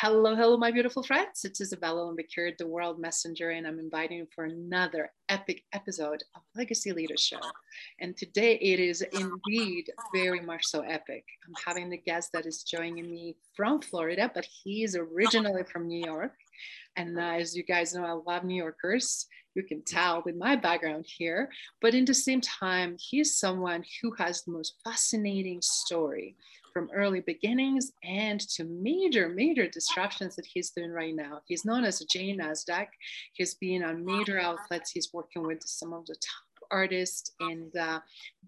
Hello, hello, my beautiful friends. It's Isabella Lundberg, the World Messenger, and I'm inviting you for another epic episode of Legacy Leaders Show. And today it is indeed very much so epic. I'm having the guest that is joining me from Florida, but he is originally from New York. And uh, as you guys know, I love New Yorkers. You can tell with my background here. But in the same time, he's someone who has the most fascinating story from early beginnings and to major, major disruptions that he's doing right now. He's known as Jay Nasdaq. He's been on major outlets. He's working with some of the top artists and uh,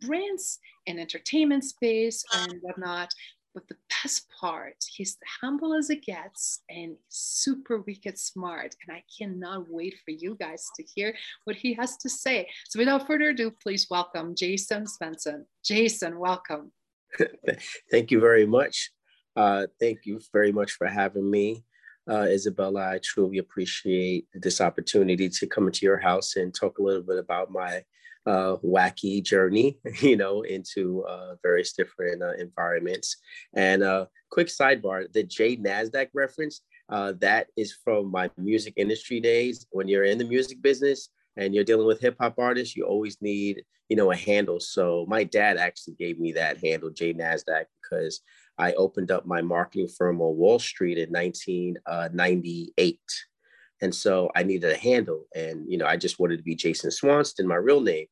brands and entertainment space and whatnot. But the best part, he's humble as it gets and super wicked smart. And I cannot wait for you guys to hear what he has to say. So without further ado, please welcome Jason Swanston. Jason, welcome. thank you very much. Uh, thank you very much for having me. Uh, Isabella, I truly appreciate this opportunity to come into your house and talk a little bit about my uh, wacky journey, you know, into uh, various different uh, environments. And uh, quick sidebar: the Jay Nasdaq reference uh, that is from my music industry days. When you're in the music business and you're dealing with hip hop artists, you always need, you know, a handle. So my dad actually gave me that handle, Jay Nasdaq, because I opened up my marketing firm on Wall Street in 1998. Uh, and so I needed a handle. And, you know, I just wanted to be Jason Swanston, my real name.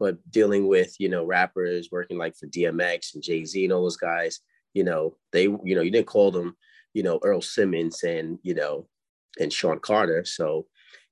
But dealing with, you know, rappers working like for DMX and Jay Z and all those guys, you know, they, you know, you didn't call them, you know, Earl Simmons and, you know, and Shawn Carter. So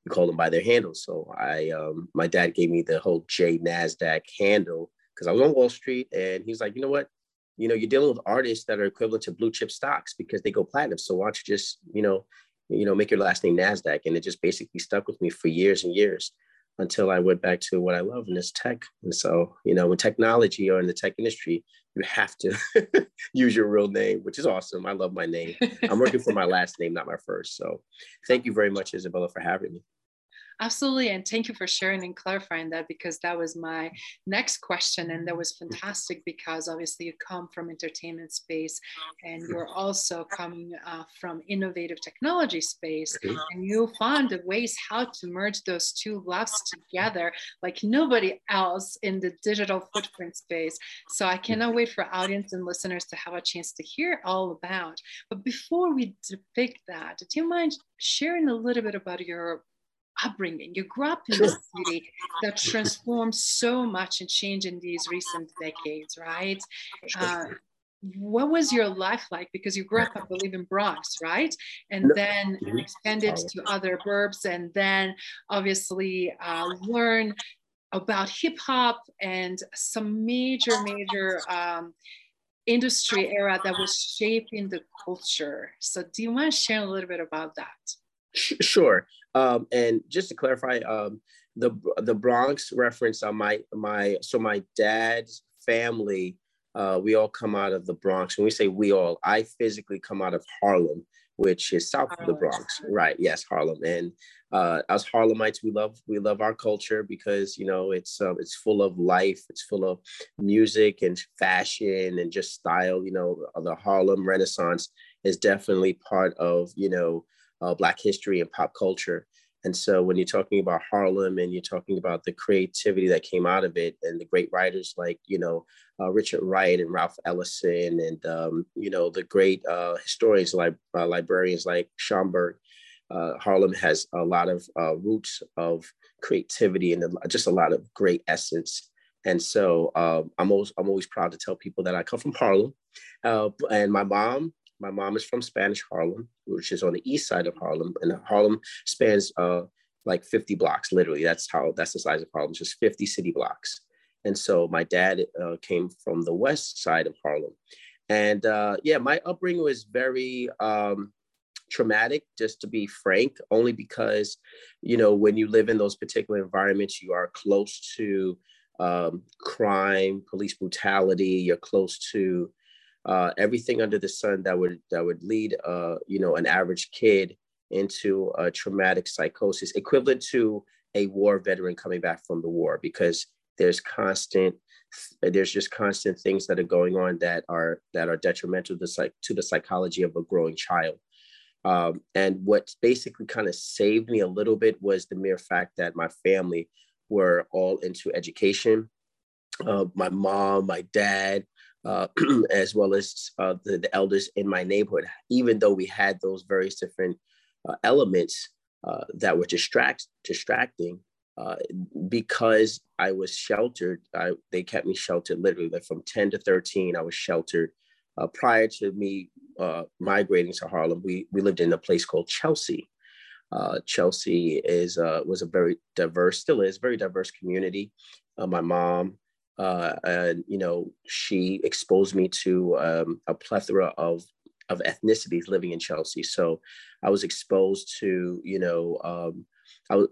you call them by their handles. So I, um, my dad gave me the whole Jay Nasdaq handle because I was on Wall Street, and he's like, you know what, you know, you're dealing with artists that are equivalent to blue chip stocks because they go platinum. So why don't you just, you know, you know, make your last name Nasdaq? And it just basically stuck with me for years and years until I went back to what I love, and it's tech. And so, you know, in technology or in the tech industry, you have to use your real name, which is awesome. I love my name. I'm working for my last name, not my first. So thank you very much, Isabella, for having me. Absolutely. And thank you for sharing and clarifying that because that was my next question. And that was fantastic because obviously you come from entertainment space and you're also coming uh, from innovative technology space and you found the ways how to merge those two loves together like nobody else in the digital footprint space. So I cannot wait for audience and listeners to have a chance to hear all about. But before we depict that, do you mind sharing a little bit about your upbringing. You grew up in a city that transformed so much and changed in these recent decades, right? Uh, what was your life like? Because you grew up, I believe, in Bronx, right? And then mm-hmm. expanded to other burbs, and then obviously uh, learn about hip hop and some major, major um, industry era that was shaping the culture. So, do you want to share a little bit about that? Sure. Um, and just to clarify, um, the the Bronx reference on my my so my dad's family, uh, we all come out of the Bronx. When we say we all, I physically come out of Harlem, which is south of the Bronx. Right? Yes, Harlem. And uh, as Harlemites, we love we love our culture because you know it's uh, it's full of life. It's full of music and fashion and just style. You know, the Harlem Renaissance is definitely part of you know uh, Black history and pop culture. And so when you're talking about Harlem and you're talking about the creativity that came out of it and the great writers like, you know, uh, Richard Wright and Ralph Ellison and, um, you know, the great uh, historians like uh, librarians like Schomburg, uh, Harlem has a lot of uh, roots of creativity and just a lot of great essence. And so um, I'm always I'm always proud to tell people that I come from Harlem, uh, and my mom my mom is from Spanish Harlem, which is on the east side of Harlem, and Harlem spans uh, like 50 blocks. Literally, that's how that's the size of Harlem, just 50 city blocks. And so my dad uh, came from the west side of Harlem. And uh, yeah, my upbringing was very um, traumatic, just to be frank, only because, you know, when you live in those particular environments, you are close to um, crime, police brutality, you're close to uh, everything under the sun that would that would lead uh, you know an average kid into a traumatic psychosis equivalent to a war veteran coming back from the war because there's constant there's just constant things that are going on that are that are detrimental to, psych, to the psychology of a growing child. Um, and what basically kind of saved me a little bit was the mere fact that my family were all into education. Uh, my mom my dad uh, as well as uh, the, the, elders in my neighborhood, even though we had those various different uh, elements uh, that were distract, distracting, uh, because I was sheltered, I, they kept me sheltered literally like from 10 to 13, I was sheltered. Uh, prior to me migrating to Harlem, we, we lived in a place called Chelsea. Chelsea is was a very diverse, still is very diverse community. my mom uh, and you know she exposed me to um, a plethora of of ethnicities living in Chelsea. So I was exposed to you know um,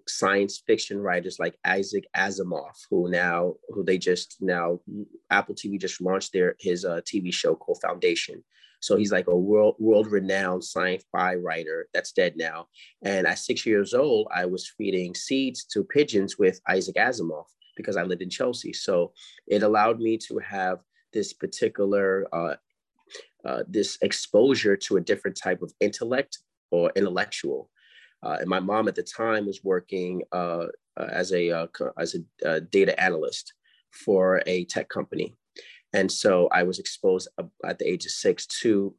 science fiction writers like Isaac Asimov, who now who they just now Apple TV just launched their his uh, TV show called Foundation. So he's like a world world renowned sci-fi writer that's dead now. And at six years old, I was feeding seeds to pigeons with Isaac Asimov because I lived in Chelsea. So it allowed me to have this particular uh, uh, this exposure to a different type of intellect or intellectual. Uh, and my mom at the time was working uh, uh, as a uh, as a data analyst for a tech company, and so I was exposed at the age of six to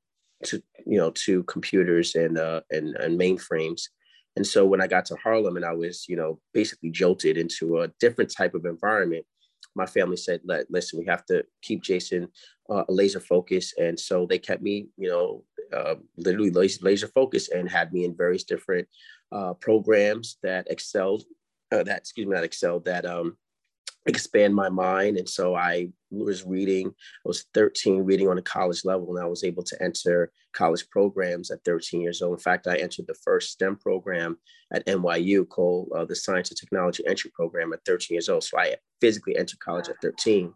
to you know to computers and and, and mainframes and so when I got to Harlem and I was, you know, basically jolted into a different type of environment, my family said, listen, we have to keep Jason uh, laser focused. And so they kept me, you know, uh, literally laser, laser focused and had me in various different uh, programs that excelled, uh, that, excuse me, not excelled, that um, expand my mind. And so I was reading, I was 13 reading on a college level, and I was able to enter college programs at 13 years old. In fact, I entered the first STEM program at NYU called uh, the Science and Technology Entry Program at 13 years old. So I physically entered college at 13.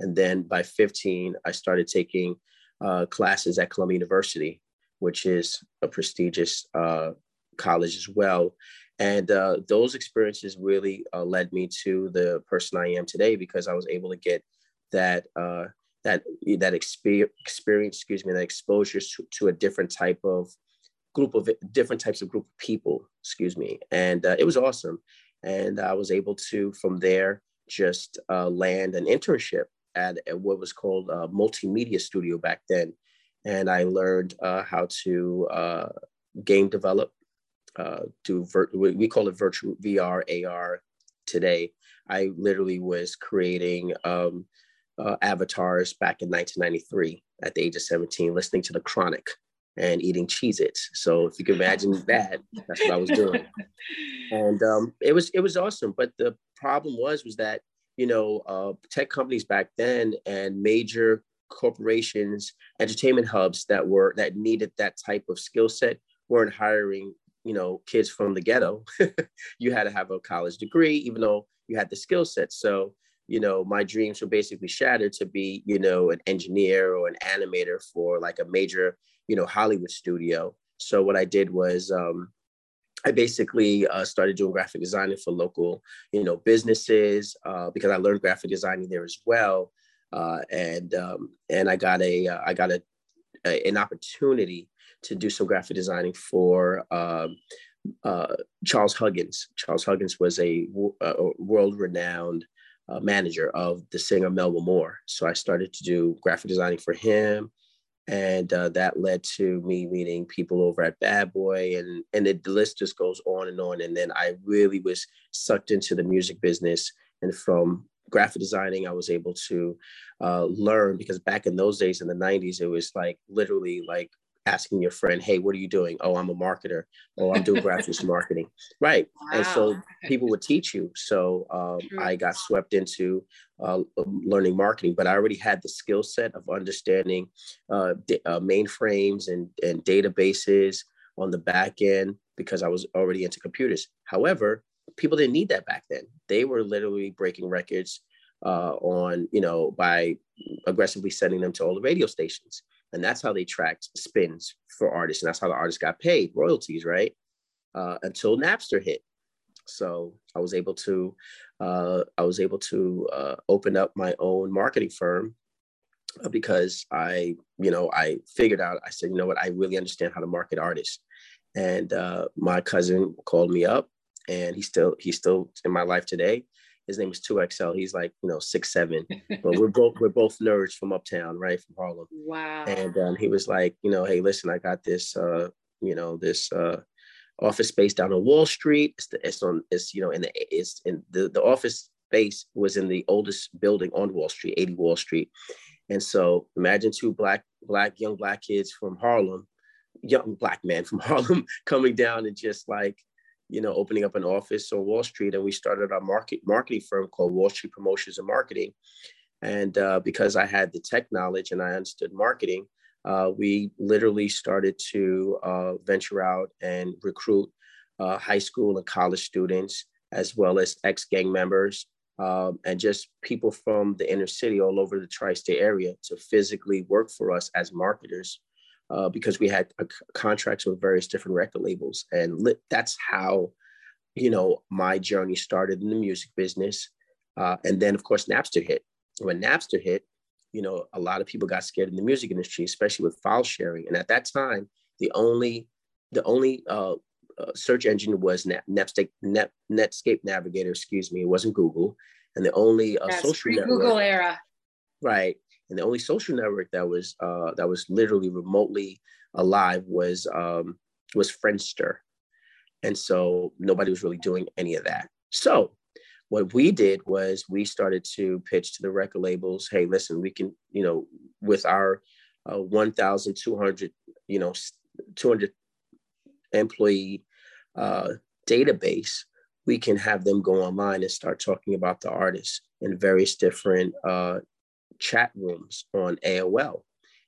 And then by 15, I started taking uh, classes at Columbia University, which is a prestigious uh, college as well. And uh, those experiences really uh, led me to the person I am today because I was able to get that uh, that that experience, experience, excuse me, that exposure to, to, a different type of group of different types of group of people, excuse me, and uh, it was awesome. And I was able to from there just uh, land an internship at, at, what was called a multimedia studio back then, and I learned uh, how to game develop uh, to vir- we call it virtual VR AR today. I literally was creating um, uh, avatars back in 1993 at the age of 17, listening to the Chronic and eating Cheez-Its. So if you can imagine that, that's what I was doing. And um, it was it was awesome. But the problem was was that you know uh, tech companies back then and major corporations, entertainment hubs that were that needed that type of skill set weren't hiring you know kids from the ghetto you had to have a college degree even though you had the skill set. So you know my dreams were basically shattered to be you know an engineer or an animator for like a major you know hollywood studio. So what i did was um, I basically uh, started doing graphic designing for local, you know, businesses uh, because I learned graphic designing there as well, uh, and um, and I got a uh, I got a, a, an opportunity to do some graphic designing for um, uh, Charles Huggins. Charles Huggins was a, a world renowned uh, manager of the singer Melba Moore. So I started to do graphic designing for him. And uh, that led to me meeting people over at Bad Boy, and and it, the list just goes on and on. And then I really was sucked into the music business, and from graphic designing, I was able to uh, learn because back in those days in the '90s, it was like literally like asking your friend, "Hey, what are you doing?" "Oh, I'm a marketer." "Oh, I'm doing graphics marketing." Right, wow. and so people would teach you. So um, I got swept into uh, learning marketing, but I already had the skill set of understanding uh, uh, mainframes and and databases on the back end because I was already into computers. However, people didn't need that back then. They were literally breaking records uh, on, you know, by aggressively sending them to all the radio stations. And that's how they tracked spins for artists. And that's how the artists got paid royalties, right? Uh, until Napster hit. So I was able to, uh, I was able to uh, open up my own marketing firm uh, because I, you know, I figured out, I said, you know what, I really understand how to market artists. And uh, my cousin called me up and he's still, he's still in my life today his name is 2XL. He's like, you know, six, seven. but we're both we're both nerds from uptown, right? From Harlem. Wow. And um, he was like, you know, hey, listen, I got this uh, you know, this uh office space down on Wall Street. It's, the, it's on it's you know in the it's in the, the office space was in the oldest building on Wall Street, 80 Wall Street. And so imagine two black, black, young black kids from Harlem, young black men from Harlem coming down and just like you know, opening up an office on Wall Street, and we started our market marketing firm called Wall Street Promotions and Marketing. And uh, because I had the tech knowledge and I understood marketing, uh, we literally started to uh, venture out and recruit uh, high school and college students, as well as ex gang members, um, and just people from the inner city all over the tri state area to physically work for us as marketers uh, because we had contracts with various different record labels, and li- that's how you know my journey started in the music business. Uh, and then, of course, Napster hit. When Napster hit, you know, a lot of people got scared in the music industry, especially with file sharing. And at that time, the only the only uh, uh, search engine was Net, Netscape, Net, Netscape Navigator. Excuse me, it wasn't Google. And the only uh, social network, Google era, right? And the only social network that was uh, that was literally remotely alive was um, was Friendster, and so nobody was really doing any of that. So what we did was we started to pitch to the record labels, hey, listen, we can, you know, with our uh, 1,200, you know, 200 employee uh, database, we can have them go online and start talking about the artists in various different uh, chat rooms on AOL.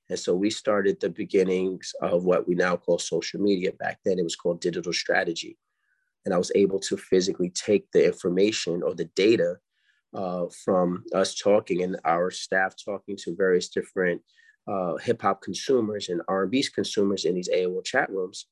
And so we started the beginnings of what we now call social media. Back then, it was called digital strategy. And I was able to physically take the information or the data uh, from us talking and our staff talking to various different uh, hip hop consumers and R&B consumers in these AOL chat rooms.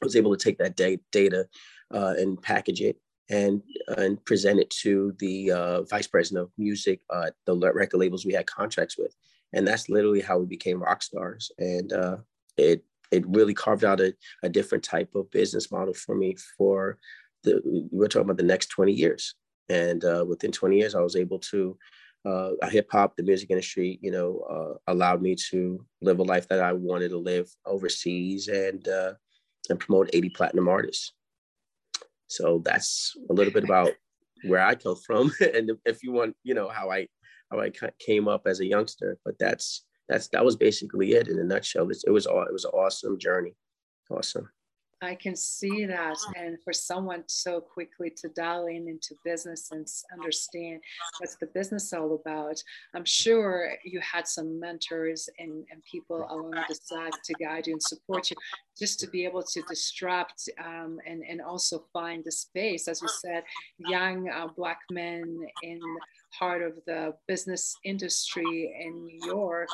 I was able to take that data uh, and package it and and present it to the uh, vice president of music, uh, the record labels we had contracts with, and that's literally how we became rock stars. And uh, it it really carved out a, a different type of business model for me for the we're talking about the next 20 years. And uh, within 20 years, I was able to uh, hip hop, the music industry, you know, uh, allowed me to live a life that I wanted to live overseas and uh, and promote 80 platinum artists. So that's a little bit about where I come from, and if you want, you know how I how I came up as a youngster. But that's that's that was basically it in a nutshell. It, was all it was an awesome journey, awesome. I can see that. And for someone so quickly to dial in into business and understand what's the business all about, I'm sure you had some mentors and, and people along the side to guide you and support you, just to be able to disrupt um, and, and also find the space. As you said, young uh, Black men in heart of the business industry in New York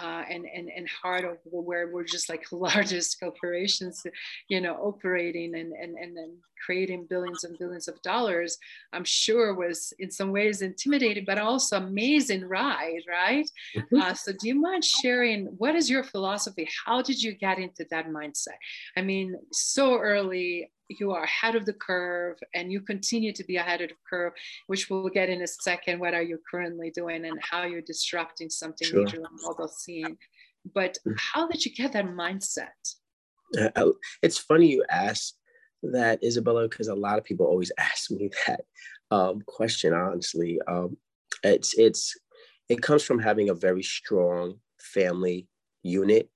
uh, and, and, and heart of where we're just like largest corporations, you know, operating and, and, and then creating billions and billions of dollars, I'm sure was in some ways intimidating, but also amazing ride, right? Mm-hmm. Uh, so do you mind sharing, what is your philosophy? How did you get into that mindset? I mean, so early, you are ahead of the curve and you continue to be ahead of the curve, which we'll get in a second. What are you currently doing and how you're disrupting something sure. on mobile scene? But mm. how did you get that mindset? Uh, it's funny you ask that, Isabella, because a lot of people always ask me that um, question. Honestly, um, it's it's it comes from having a very strong family unit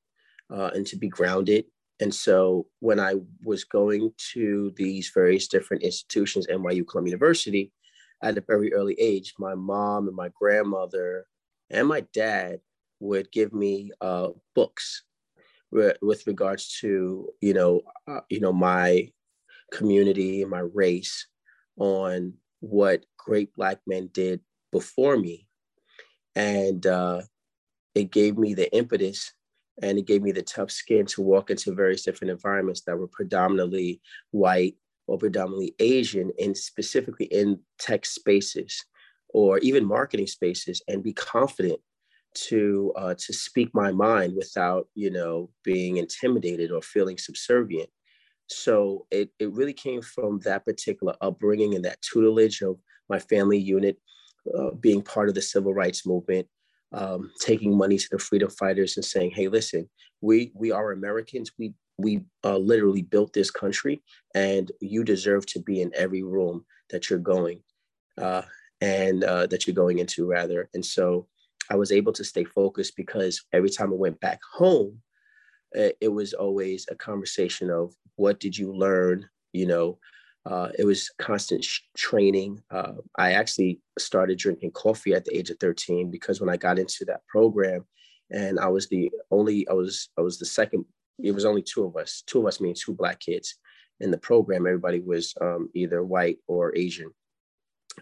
uh, and to be grounded. And so when I was going to these various different institutions, NYU Columbia University, at a very early age, my mom and my grandmother and my dad would give me uh, books with regards to you know uh, you know my community my race on what great black men did before me. And uh, it gave me the impetus and it gave me the tough skin to walk into various different environments that were predominantly white or predominantly asian and specifically in tech spaces or even marketing spaces and be confident to uh, to speak my mind without you know being intimidated or feeling subservient. So it, it really came from that particular upbringing and that tutelage of my family unit uh, being part of the civil rights movement um, taking money to the freedom fighters and saying hey listen we we are americans we we uh, literally built this country and you deserve to be in every room that you're going uh, and uh, that you're going into rather and so I was able to stay focused because every time I went back home, it was always a conversation of what did you learn? You know, uh, it was constant sh- training. Uh, I actually started drinking coffee at the age of 13 because when I got into that program, and I was the only, I was, I was the second. It was only two of us. Two of us mean two black kids in the program. Everybody was um, either white or Asian.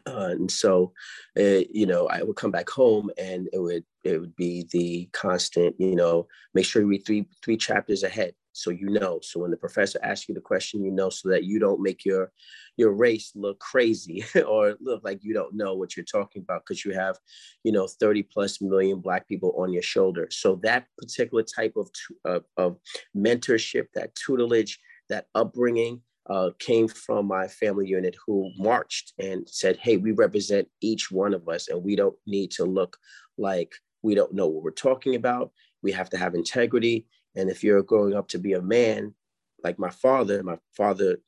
Uh, and so, uh, you know, I would come back home and it would it would be the constant, you know, make sure you read three three chapters ahead so you know. So when the professor asks you the question, you know, so that you don't make your your race look crazy or look like you don't know what you're talking about because you have, you know, 30 plus million black people on your shoulder. So that particular type of of, of mentorship, that tutelage, that upbringing uh, came from my family unit who marched and said, Hey, we represent each one of us, and we don't need to look like we don't know what we're talking about. We have to have integrity. And if you're growing up to be a man, like my father, my father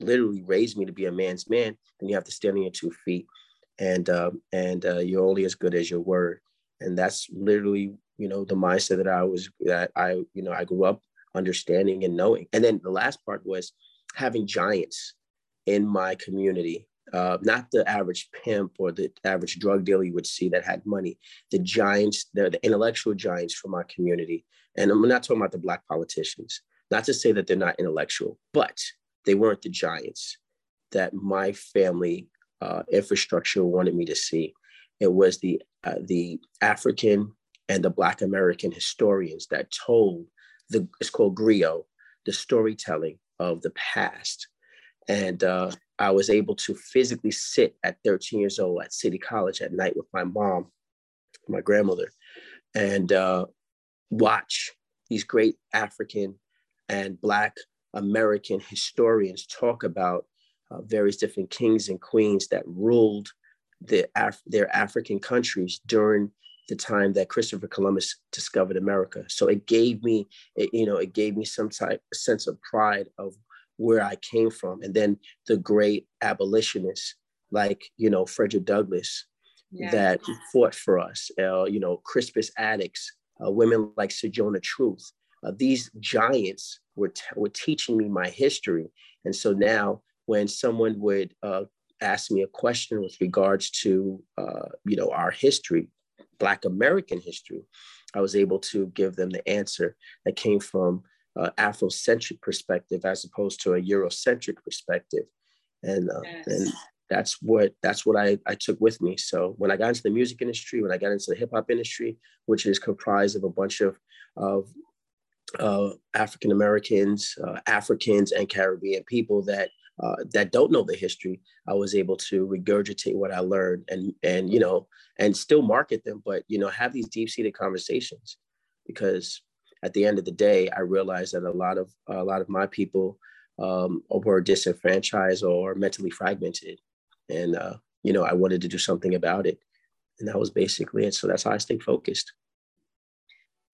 literally raised me to be a man's man, then you have to stand on your two feet. And uh, and uh, you're only as good as your word. And that's literally, you know, the mindset that I was that I, you know, I grew up understanding and knowing. And then the last part was having giants in my community. Uh, not the average pimp or the average drug dealer you would see that had money, the giants, the, the intellectual giants from our community. And I'm not talking about the Black politicians, not to say that they're not intellectual, but they weren't the giants that my family uh, infrastructure wanted me to see. It was the, uh, the African and the Black American historians that told the, it's called griot, the storytelling of the past. And uh, I was able to physically sit at 13 years old at City College at night with my mom, my grandmother, and uh, watch these great African and Black American historians talk about uh, various different kings and queens that ruled the Af- their African countries during the time that Christopher Columbus discovered America. So it gave me, it, you know, it gave me some type sense of pride of where I came from. And then the great abolitionists like, you know, Frederick Douglass yeah. that fought for us, uh, you know, Crispus Attucks, uh, women like Sojourner Truth. Uh, these giants were, t- were teaching me my history. And so now when someone would uh, ask me a question with regards to, uh, you know, our history, Black American history, I was able to give them the answer that came from uh, Afrocentric perspective as opposed to a Eurocentric perspective, and uh, yes. and that's what that's what I, I took with me. So when I got into the music industry, when I got into the hip hop industry, which is comprised of a bunch of of uh, African Americans, uh, Africans, and Caribbean people that uh, that don't know the history, I was able to regurgitate what I learned and and you know and still market them, but you know have these deep seated conversations because at the end of the day, I realized that a lot of a lot of my people um, were disenfranchised or mentally fragmented, and uh, you know I wanted to do something about it, and that was basically it. So that's how I stayed focused.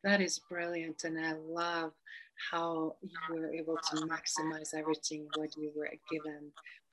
That is brilliant, and I love how you were able to maximize everything what you were given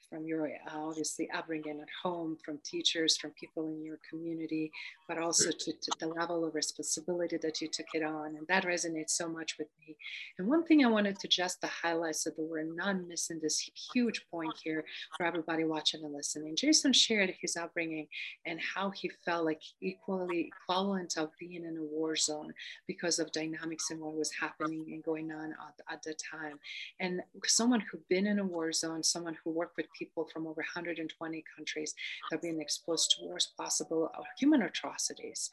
from your obviously upbringing at home, from teachers, from people in your community, but also to, to, the level of responsibility that you took it on. And that resonates so much with me. And one thing I wanted to just to highlight so that we're not missing this huge point here for everybody watching and listening. Jason shared his upbringing and how he felt like equally equivalent of being in a war zone because of dynamics and what was happening and going on at, at the time. And someone who'd been in a war zone, someone who worked with people from over 120 countries that have been exposed to worst possible human atrocities.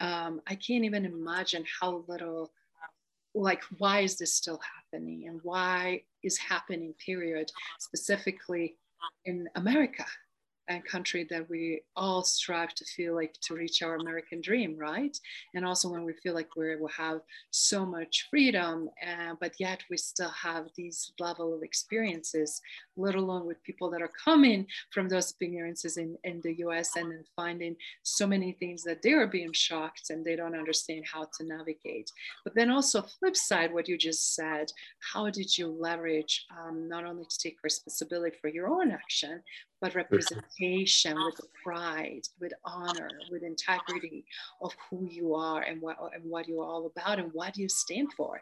Um, I can't even imagine how little, like, why is this still happening and why is happening, period, specifically in America and country that we all strive to feel like to reach our American dream, right? And also when we feel like we will have so much freedom, uh, but yet we still have these level of experiences, let alone with people that are coming from those experiences in, in the US and then finding so many things that they are being shocked and they don't understand how to navigate. But then also flip side, what you just said, how did you leverage um, not only to take responsibility for your own action, but representation with pride, with honor, with integrity of who you are and what, and what you're all about and what you stand for.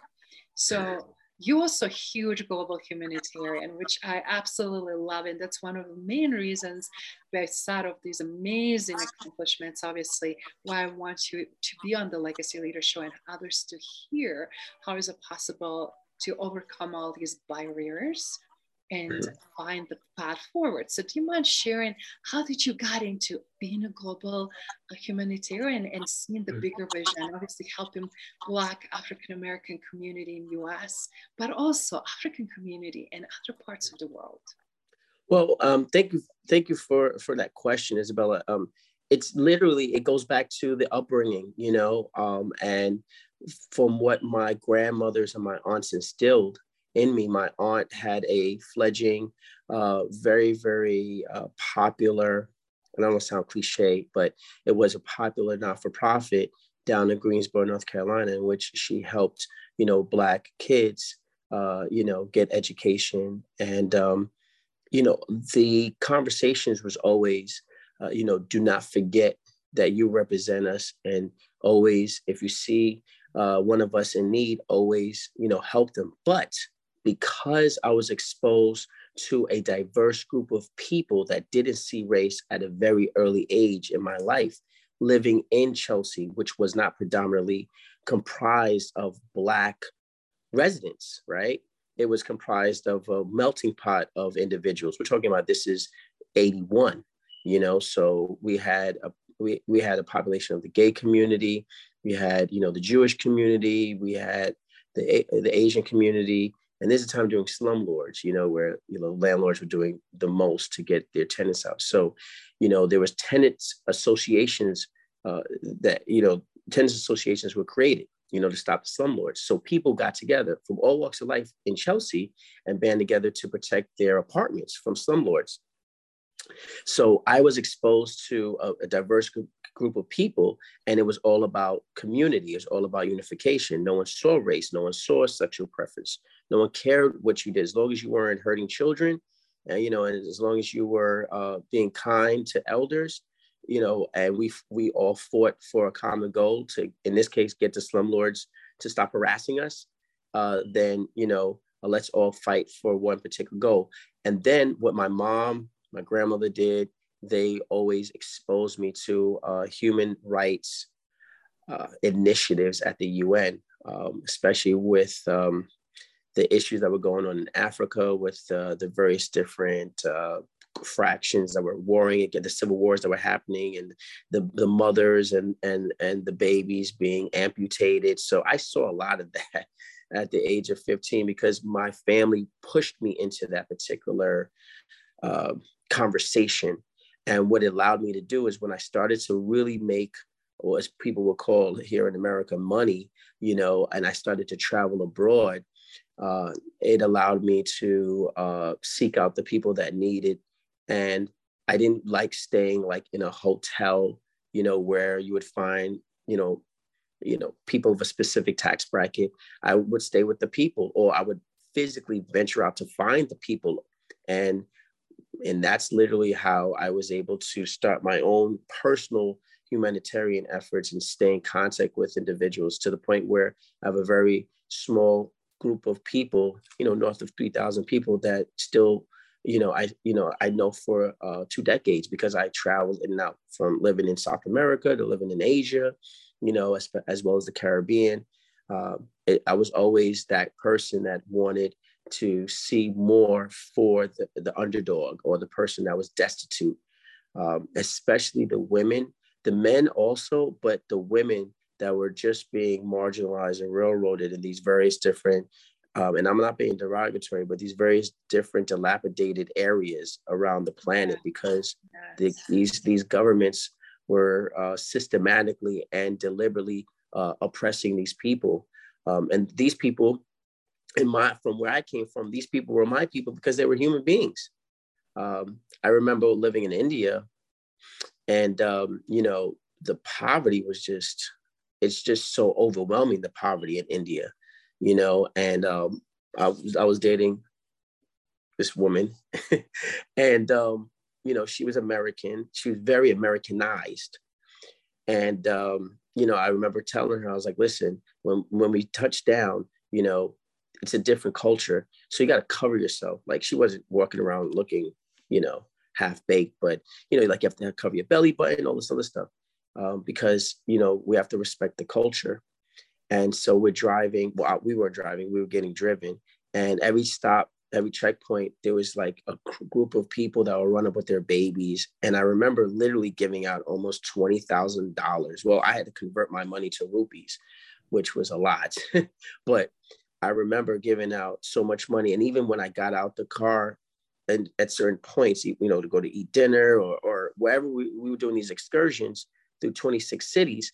So you're also a huge global humanitarian, which I absolutely love. And that's one of the main reasons beside of these amazing accomplishments, obviously, why I want you to be on the Legacy Leader Show and others to hear how is it possible to overcome all these barriers and mm-hmm. find the path forward. So do you mind sharing how did you got into being a global humanitarian and seeing the mm-hmm. bigger vision, obviously helping Black African American community in US, but also African community and other parts of the world? Well, um, thank you, thank you for for that question, Isabella. Um, it's literally it goes back to the upbringing, you know, um, and from what my grandmothers and my aunts instilled in me. My aunt had a fledgling, uh, very, very uh, popular, I don't sound cliche, but it was a popular not for profit down in Greensboro, North Carolina, in which she helped, you know, Black kids, uh, you know, get education. And, um, you know, the conversations was always, uh, you know, do not forget that you represent us. And always, if you see uh, one of us in need, always, you know, help them. But because I was exposed to a diverse group of people that didn't see race at a very early age in my life, living in Chelsea, which was not predominantly comprised of Black residents, right? It was comprised of a melting pot of individuals. We're talking about this is 81, you know, so we had a we, we had a population of the gay community, we had, you know, the Jewish community, we had the, the Asian community, and there's a time during slumlords, you know, where you know landlords were doing the most to get their tenants out. So, you know, there was tenants associations uh, that you know tenants associations were created, you know, to stop the slumlords. So people got together from all walks of life in Chelsea and band together to protect their apartments from slumlords. So I was exposed to a, a diverse group, group of people and it was all about community it's all about unification no one saw race no one saw sexual preference no one cared what you did. As long as you weren't hurting children and you know and as long as you were uh, being kind to elders you know and we we all fought for a common goal to in this case get the slumlords to stop harassing us uh, then you know uh, let's all fight for one particular goal. And then what my mom my grandmother did they always exposed me to uh, human rights uh, initiatives at the UN, um, especially with um, the issues that were going on in Africa with uh, the various different uh, fractions that were warring the civil wars that were happening and the, the mothers and, and, and the babies being amputated. So I saw a lot of that at the age of 15 because my family pushed me into that particular uh, conversation and what it allowed me to do is when I started to really make, or as people will call here in America, money, you know, and I started to travel abroad, uh, it allowed me to uh, seek out the people that needed. And I didn't like staying like in a hotel, you know, where you would find, you know, you know, people of a specific tax bracket. I would stay with the people, or I would physically venture out to find the people and and that's literally how I was able to start my own personal humanitarian efforts and stay in contact with individuals to the point where I have a very small group of people, you know, north of 3,000 people that still, you know, I, you know, I know for uh, two decades because I traveled in and out from living in South America to living in Asia, you know, as, as well as the Caribbean. Um, it, I was always that person that wanted to see more for the, the underdog or the person that was destitute, um, especially the women, the men also, but the women that were just being marginalized and railroaded in these various different, um, and I'm not being derogatory, but these various different dilapidated areas around the planet because the, these these governments were uh, systematically and deliberately uh, oppressing these people, um, and these people in my from where I came from, these people were my people because they were human beings. Um, I remember living in India, and um, you know the poverty was just it's just so overwhelming the poverty in India, you know. And um, I was I was dating this woman, and um, you know she was American. She was very Americanized, and um, you know I remember telling her I was like, listen, when when we touch down, you know it's a different culture. So you got to cover yourself. Like she wasn't walking around looking, you know, half baked, but you know, like you have to cover your belly button, all this other stuff, um, because you know we have to respect the culture. And so we're driving. Well, we were driving. We were getting driven, and every stop, every checkpoint, there was like a group of people that were running up with their babies. And I remember literally giving out almost twenty thousand dollars. Well, I had to convert my money to rupees, which was a lot, but I remember giving out so much money. And even when I got out the car and at certain points, you know, to go to eat dinner or, or wherever we, we were doing these excursions through 26 cities,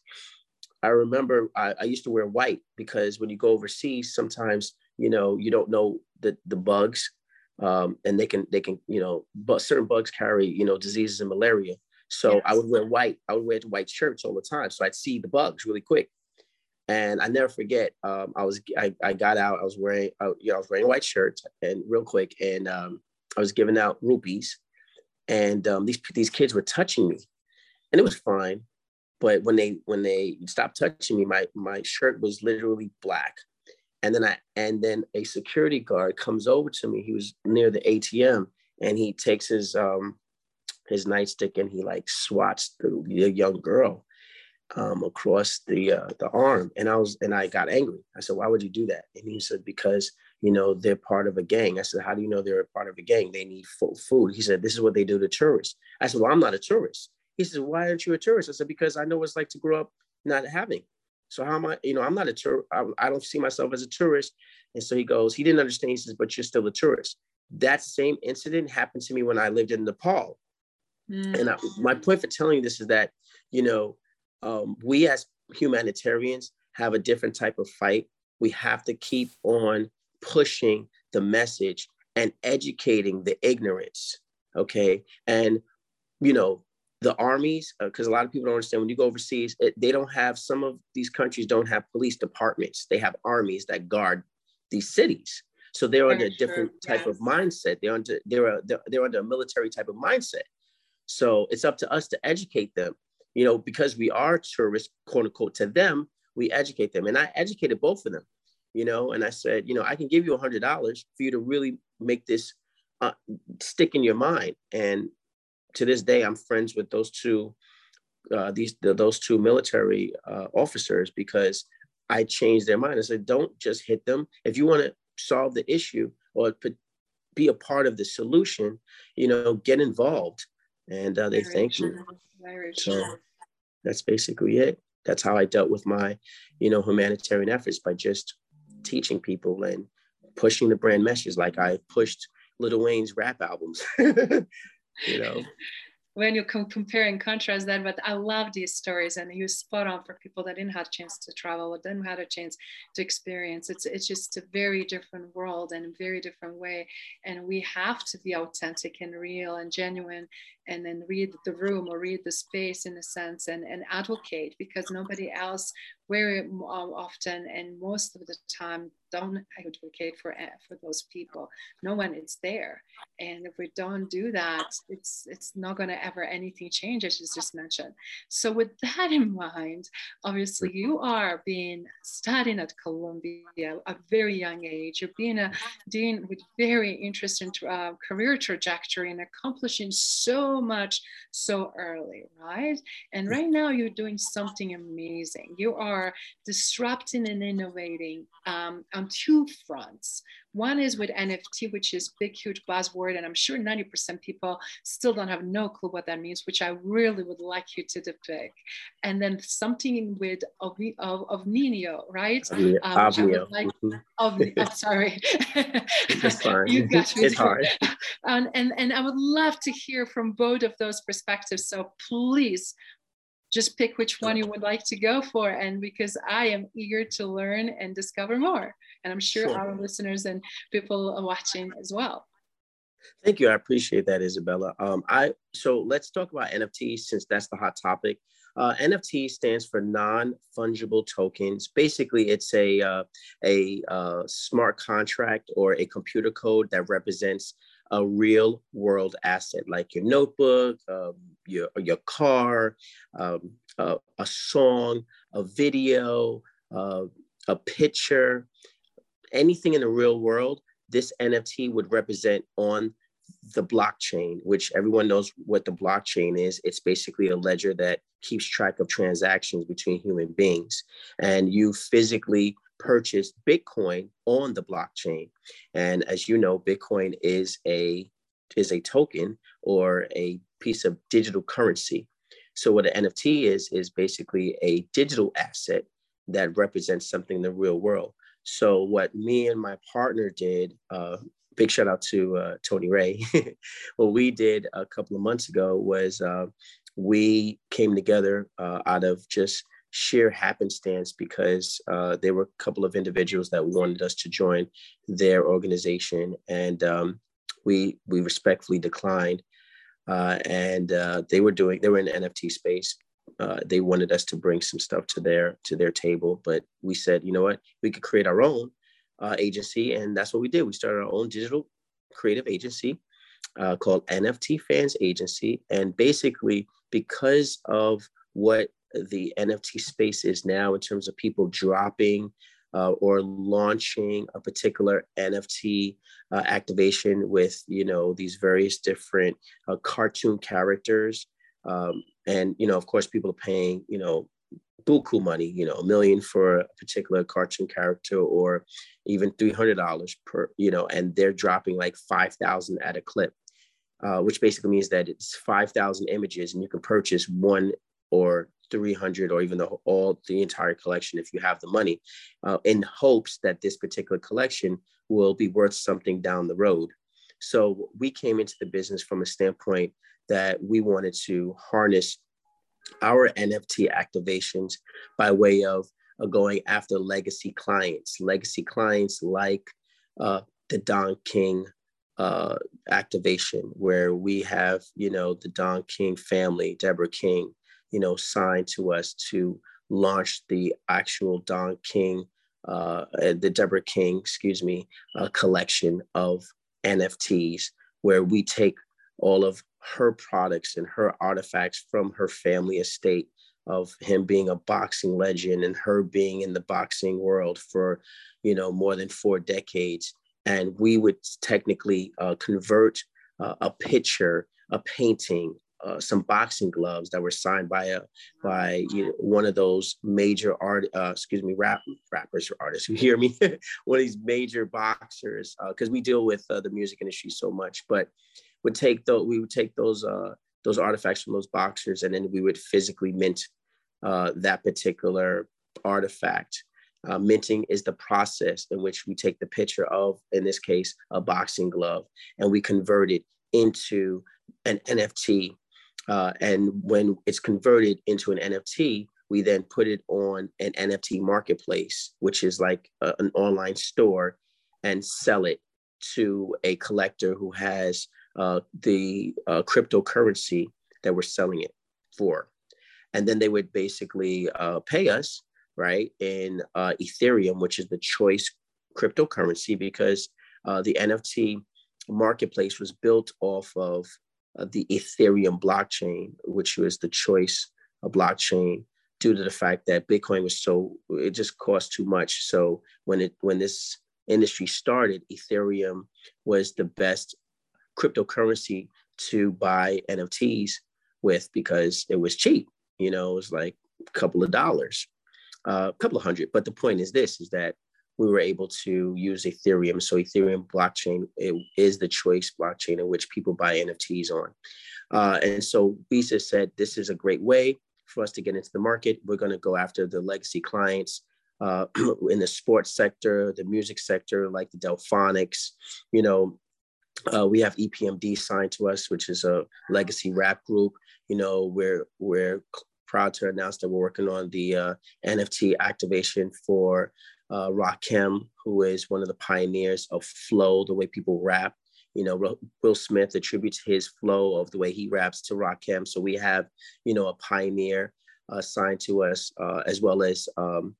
I remember I, I, used to wear white because when you go overseas, sometimes, you know, you don't know the, the bugs um, and they can, they can, you know, but certain bugs carry, you know, diseases and malaria. So yes. I would wear white, I would wear white shirts all the time. So I'd see the bugs really quick. And I never forget, um, I was I, I got out. I was wearing uh, you know I was wearing white shirt and real quick, and um, I was giving out rupees, and um, these these kids were touching me, and it was fine. But when they when they stopped touching me, my my shirt was literally black, and then I and then a security guard comes over to me. He was near the ATM, and he takes his um his nightstick and he like swats the, the young girl um, across the uh, the arm, and I was and I got angry. I said, "Why would you do that?" And he said, "Because you know they're part of a gang." I said, "How do you know they're a part of a gang? They need food." He said, "This is what they do to tourists." I said, "Well, I'm not a tourist." He says, "Why aren't you a tourist?" I said, "Because I know what it's like to grow up not having." So how am I? You know, I'm not a tour. I, I don't see myself as a tourist. And so he goes, he didn't understand. He says, "But you're still a tourist." That same incident happened to me when I lived in Nepal. Mm. And I, my point for telling you this is that, you know, um, we as humanitarians have a different type of fight. We have to keep on pushing the message and educating the ignorance. Okay. And, you know, the armies, because uh, a lot of people don't understand when you go overseas, it, they don't have, some of these countries don't have police departments. They have armies that guard these cities. So they're Very under a different true. type yes. of mindset. They're under, they're, a, they're, they're under a military type of mindset. So it's up to us to educate them you know, because we are tourists, quote unquote, to them, we educate them. And I educated both of them, you know, and I said, you know, I can give you a hundred dollars for you to really make this uh, stick in your mind. And to this day, I'm friends with those two, uh, these the, those two military uh, officers because I changed their mind. I said, don't just hit them. If you want to solve the issue or be a part of the solution, you know, get involved. And uh, they thank you. Very so true. that's basically it. That's how I dealt with my, you know, humanitarian efforts by just teaching people and pushing the brand message like I pushed Lil Wayne's rap albums. you know. when you com- compare and contrast that but i love these stories and you spot on for people that didn't have a chance to travel or didn't have a chance to experience it's it's just a very different world and a very different way and we have to be authentic and real and genuine and then read the room or read the space in a sense and, and advocate because nobody else very often and most of the time don't advocate for eh, for those people. No one is there. And if we don't do that it's it's not going to ever anything change as you just mentioned. So with that in mind obviously you are being studying at columbia at a very young age. You're being a doing with very interesting uh, career trajectory and accomplishing so much so early right? And right now you're doing something amazing. You are disrupting and innovating um, on two fronts. One is with NFT, which is big, huge buzzword, and I'm sure 90% people still don't have no clue what that means, which I really would like you to depict. And then something with of, of, OVNIO, right? Um, like, mm-hmm. of, oh, sorry. it's fine. you got me it's hard. And, and, and I would love to hear from both of those perspectives. So please just pick which one you would like to go for and because i am eager to learn and discover more and i'm sure, sure. our listeners and people are watching as well thank you i appreciate that isabella um, i so let's talk about nfts since that's the hot topic uh, NFT stands for non-fungible tokens. Basically, it's a uh, a uh, smart contract or a computer code that represents a real world asset like your notebook, um, your, your car, um, uh, a song, a video, uh, a picture, anything in the real world, this NFT would represent on the blockchain, which everyone knows what the blockchain is. It's basically a ledger that keeps track of transactions between human beings. And you physically purchased Bitcoin on the blockchain. And as you know, Bitcoin is a is a token or a piece of digital currency. So what an NFT is is basically a digital asset that represents something in the real world. So what me and my partner did, uh, big shout out to uh, Tony Ray. what we did a couple of months ago was uh, we came together uh, out of just sheer happenstance because uh, there were a couple of individuals that wanted us to join their organization, and um, we we respectfully declined. Uh, and uh, they were doing they were in the NFT space. Uh, they wanted us to bring some stuff to their to their table, but we said, you know what, we could create our own uh, agency, and that's what we did. We started our own digital creative agency uh, called NFT Fans Agency, and basically because of what the NFT space is now in terms of people dropping uh, or launching a particular NFT uh, activation with you know these various different uh, cartoon characters, um, and you know of course people are paying you know buku money, you know a million for a particular cartoon character, or even three hundred dollars per you know, and they're dropping like five thousand at a clip. Uh, which basically means that it's 5,000 images and you can purchase one or 300 or even the all the entire collection if you have the money uh, in hopes that this particular collection will be worth something down the road. So we came into the business from a standpoint that we wanted to harness our nft activations by way of uh, going after legacy clients legacy clients like uh, the don king uh, activation where we have you know the don king family deborah king you know, signed to us to launch the actual Don King, uh, the Deborah King, excuse me, uh, collection of NFTs, where we take all of her products and her artifacts from her family estate of him being a boxing legend and her being in the boxing world for, you know, more than four decades. And we would technically uh, convert uh, a picture, a painting, uh, some boxing gloves that were signed by a by you know, one of those major art uh, excuse me rap rappers or artists who hear me? One of these major boxers because uh, we deal with uh, the music industry so much but would take the we would take those uh, those artifacts from those boxers and then we would physically mint uh, that particular artifact. Minting is the process in which we take the picture of in this case a boxing glove and we convert it into an nft uh, and when it's converted into an NFT, we then put it on an NFT marketplace, which is like a, an online store, and sell it to a collector who has uh, the uh, cryptocurrency that we're selling it for. And then they would basically uh, pay us, right, in uh, Ethereum, which is the choice cryptocurrency, because uh, the NFT marketplace was built off of the Ethereum blockchain, which was the choice of blockchain due to the fact that Bitcoin was so it just cost too much. So when it when this industry started, Ethereum was the best cryptocurrency to buy NFTs with because it was cheap. You know, it was like a couple of dollars, a uh, couple of hundred. But the point is this: is that we were able to use Ethereum. So Ethereum blockchain is the choice blockchain in which people buy NFTs on. Uh, and so Visa said this is a great way for us to get into the market. We're going to go after the legacy clients uh, in the sports sector, the music sector, like the Delfonics. You know, uh, we have EPMD signed to us, which is a legacy rap group. You know, we're we're proud to announce that we're working on the uh, NFT activation for uh, Rakim, who is one of the pioneers of flow, the way people rap. You know, Will Smith attributes his flow of the way he raps to Rakim. So we have, you know, a pioneer uh, signed to us, uh, as well as um,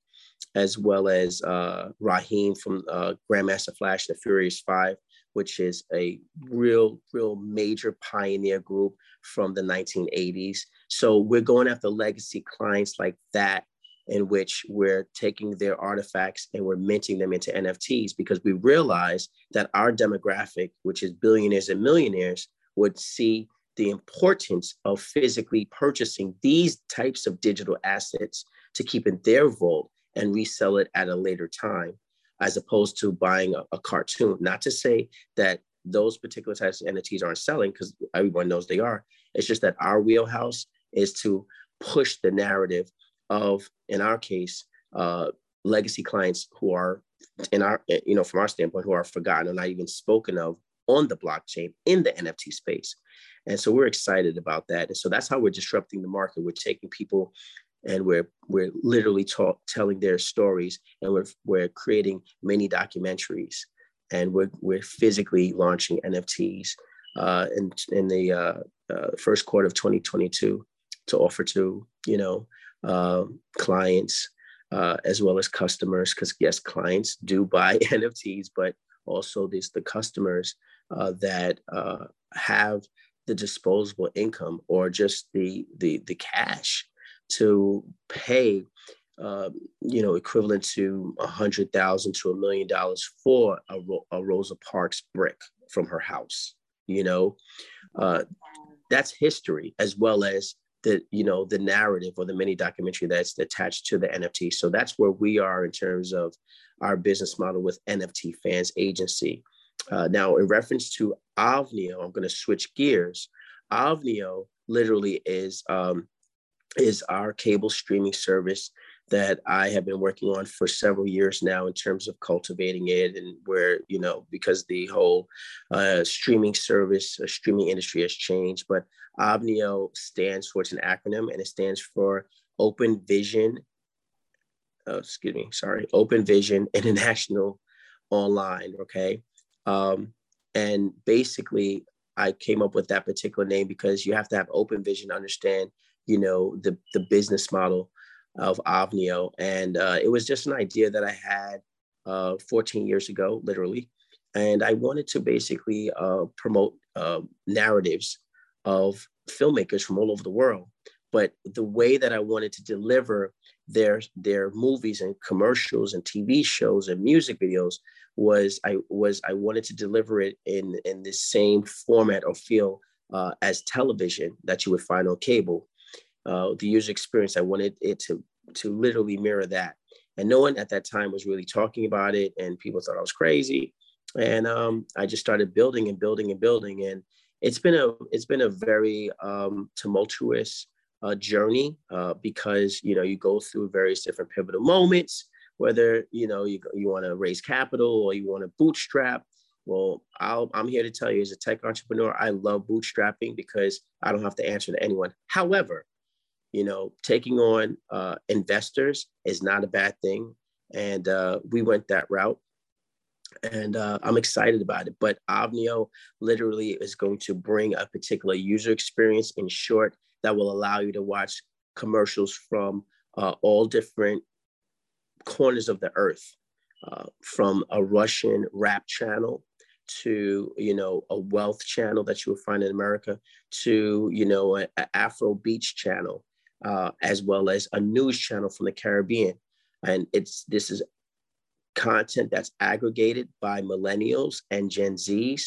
as well as uh, Rahiem from uh, Grandmaster Flash, the Furious Five, which is a real, real major pioneer group from the 1980s. So we're going after legacy clients like that in which we're taking their artifacts and we're minting them into NFTs because we realize that our demographic, which is billionaires and millionaires, would see the importance of physically purchasing these types of digital assets to keep in their vault and resell it at a later time, as opposed to buying a, a cartoon. Not to say that those particular types of NFTs aren't selling, because everyone knows they are. It's just that our wheelhouse is to push the narrative of, in our case, uh, legacy clients who are, in our, you know, from our standpoint, who are forgotten and not even spoken of on the blockchain in the NFT space. And so we're excited about that. And so that's how we're disrupting the market. We're taking people and we're we're literally talk, telling their stories and we're we're creating many documentaries and we're we're physically launching NFTs uh, in in the uh, uh, first quarter of 2022 to offer to you know uh, clients uh, as well as customers. Because yes, clients do buy NFTs, but also there's the customers uh, that uh, have the disposable income or just the the the cash to pay. Uh, you know, equivalent to a hundred thousand to a million dollars for a, a Rosa Parks brick from her house. You know, uh, that's history as well as the you know the narrative or the mini documentary that's attached to the nft so that's where we are in terms of our business model with nft fans agency. Uh, now in reference to OVNIO i'm going to switch gears. OVNIO literally is um, is our cable streaming service that I have been working on for several years now in terms of cultivating it and where, you know, because the whole uh, streaming service, uh, streaming industry has changed. But OVNIO stands for, it's an acronym and it stands for Open Vision, uh, excuse me, sorry, Open Vision International Online, okay? Um, and basically, I came up with that particular name because you have to have open vision, understand, you know, the, the business model of OVNIO. And uh, it was just an idea that I had uh, 14 years ago, literally. And I wanted to basically uh, promote uh, narratives of filmmakers from all over the world. But the way that I wanted to deliver their their movies and commercials and TV shows and music videos was I was I wanted to deliver it in in the same format or feel uh, as television that you would find on cable uh, the user experience. I wanted it to to literally mirror that. And no one at that time was really talking about it, and people thought I was crazy. And um, I just started building and building and building, and it's been a it's been a very um, tumultuous uh, journey uh, because you know you go through various different pivotal moments. Whether you know you you want to raise capital or you want to bootstrap, well, i am here to tell you as a tech entrepreneur, I love bootstrapping because I don't have to answer to anyone. However, you know, taking on uh, investors is not a bad thing. And uh, we went that route. And uh, I'm excited about it. But OVNIO literally is going to bring a particular user experience in short that will allow you to watch commercials from uh, all different corners of the earth, uh, from a Russian rap channel to you know a wealth channel that you will find in America to you know an Afro beach channel, uh, as well as a news channel from the Caribbean, and it's this is content that's aggregated by millennials and Gen Zs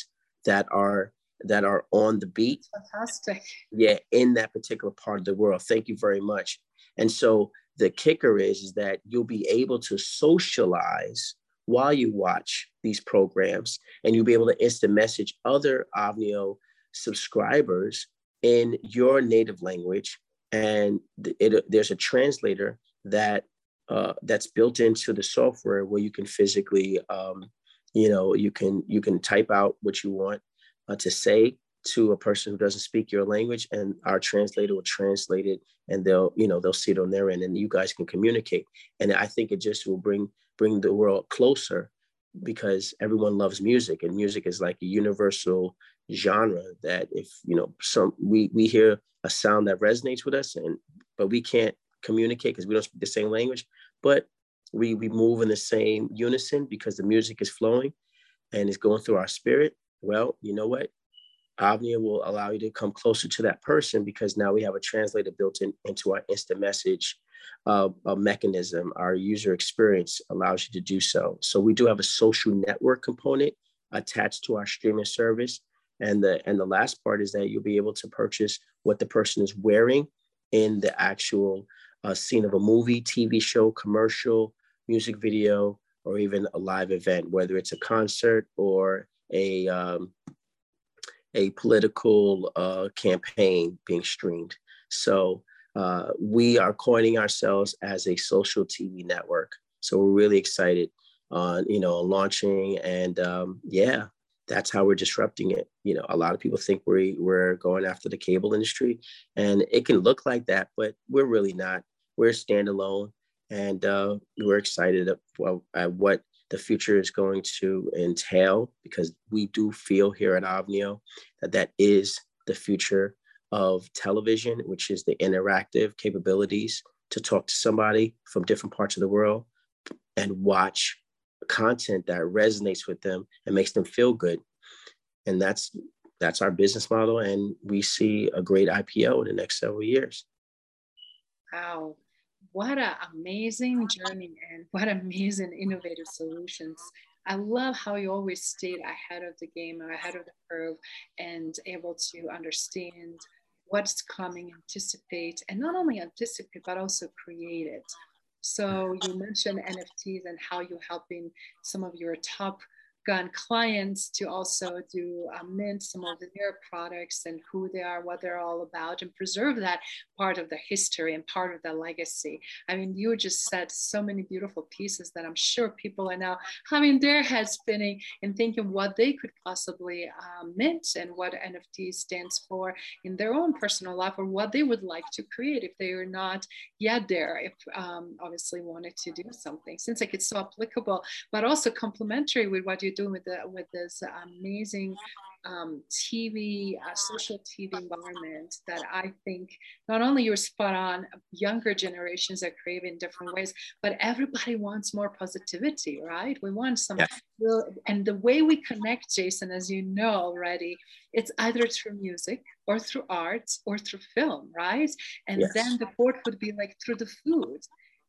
that are that are on the beat. Fantastic. Yeah, in that particular part of the world. Thank you very much. And so the kicker is, is that you'll be able to socialize while you watch these programs and you'll be able to instant message other OVNIO subscribers in your native language. And it, there's a translator that uh, that's built into the software where you can physically, um, you know, you can you can type out what you want uh, to say to a person who doesn't speak your language and our translator will translate it and they'll you know they'll see it on their end and you guys can communicate. And i think it just will bring bring the world closer because everyone loves music and music is like a universal genre that if you know some we we hear a sound that resonates with us and but we can't communicate because we don't speak the same language but we we move in the same unison because the music is flowing and it's going through our spirit well, you know what? OVNIO will allow you to come closer to that person because now we have a translator built in into our instant message uh, mechanism. Our user experience allows you to do so. So we do have a social network component attached to our streaming service. And the and the last part is that you'll be able to purchase what the person is wearing in the actual uh, scene of a movie, TV show, commercial, music video, or even a live event, whether it's a concert or a um, a political uh, campaign being streamed. So uh, we are coining ourselves as a social TV network. So we're really excited on you know launching and um, yeah, that's how we're disrupting it. You know, a lot of people think we we're going after the cable industry, and it can look like that, but we're really not. We're standalone, and uh, we're excited at, at what the future is going to entail because we do feel here at OVNIO that that is the future of television, which is the interactive capabilities to talk to somebody from different parts of the world and watch content that resonates with them and makes them feel good. And that's that's our business model and we see a great IPO in the next several years. Wow what an amazing journey and what amazing innovative solutions. I love how you always stayed ahead of the game or ahead of the curve and able to understand what's coming, anticipate, and not only anticipate, but also create it. So you mentioned NFTs and how you're helping some of your top gotten clients to also do uh, mint some of their products and who they are, what they're all about, and preserve that part of the history and part of the legacy. I mean, you just said so many beautiful pieces that I'm sure people are now having their heads spinning and thinking what they could possibly um, mint and what NFT stands for in their own personal life or what they would like to create if they are not yet there, if um, obviously wanted to do something. Since like it's so applicable, but also complementary with what you doing with the with this amazing um, TV, uh, social TV environment that I think not only you're spot on, younger generations are craving different ways, but everybody wants more positivity, right? We want some, yeah. real, and the way we connect, Jason, as you know already, it's either through music or through arts or through film, right? And yes. then the fourth would be like through the food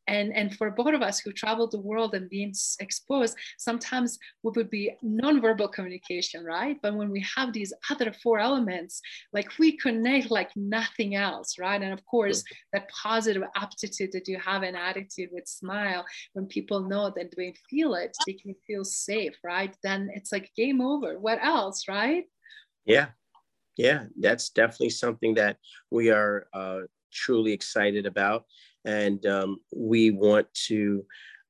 and and for both of us who traveled the world and being exposed sometimes we would be nonverbal communication right? But when we have these other four elements like we connect like nothing else right? And of course that positive aptitude that you have an attitude with smile when people know that they feel it they can feel safe right? Then it's like game over. What else right? Yeah. Yeah that's definitely something that we are uh, truly excited about and um, we want to,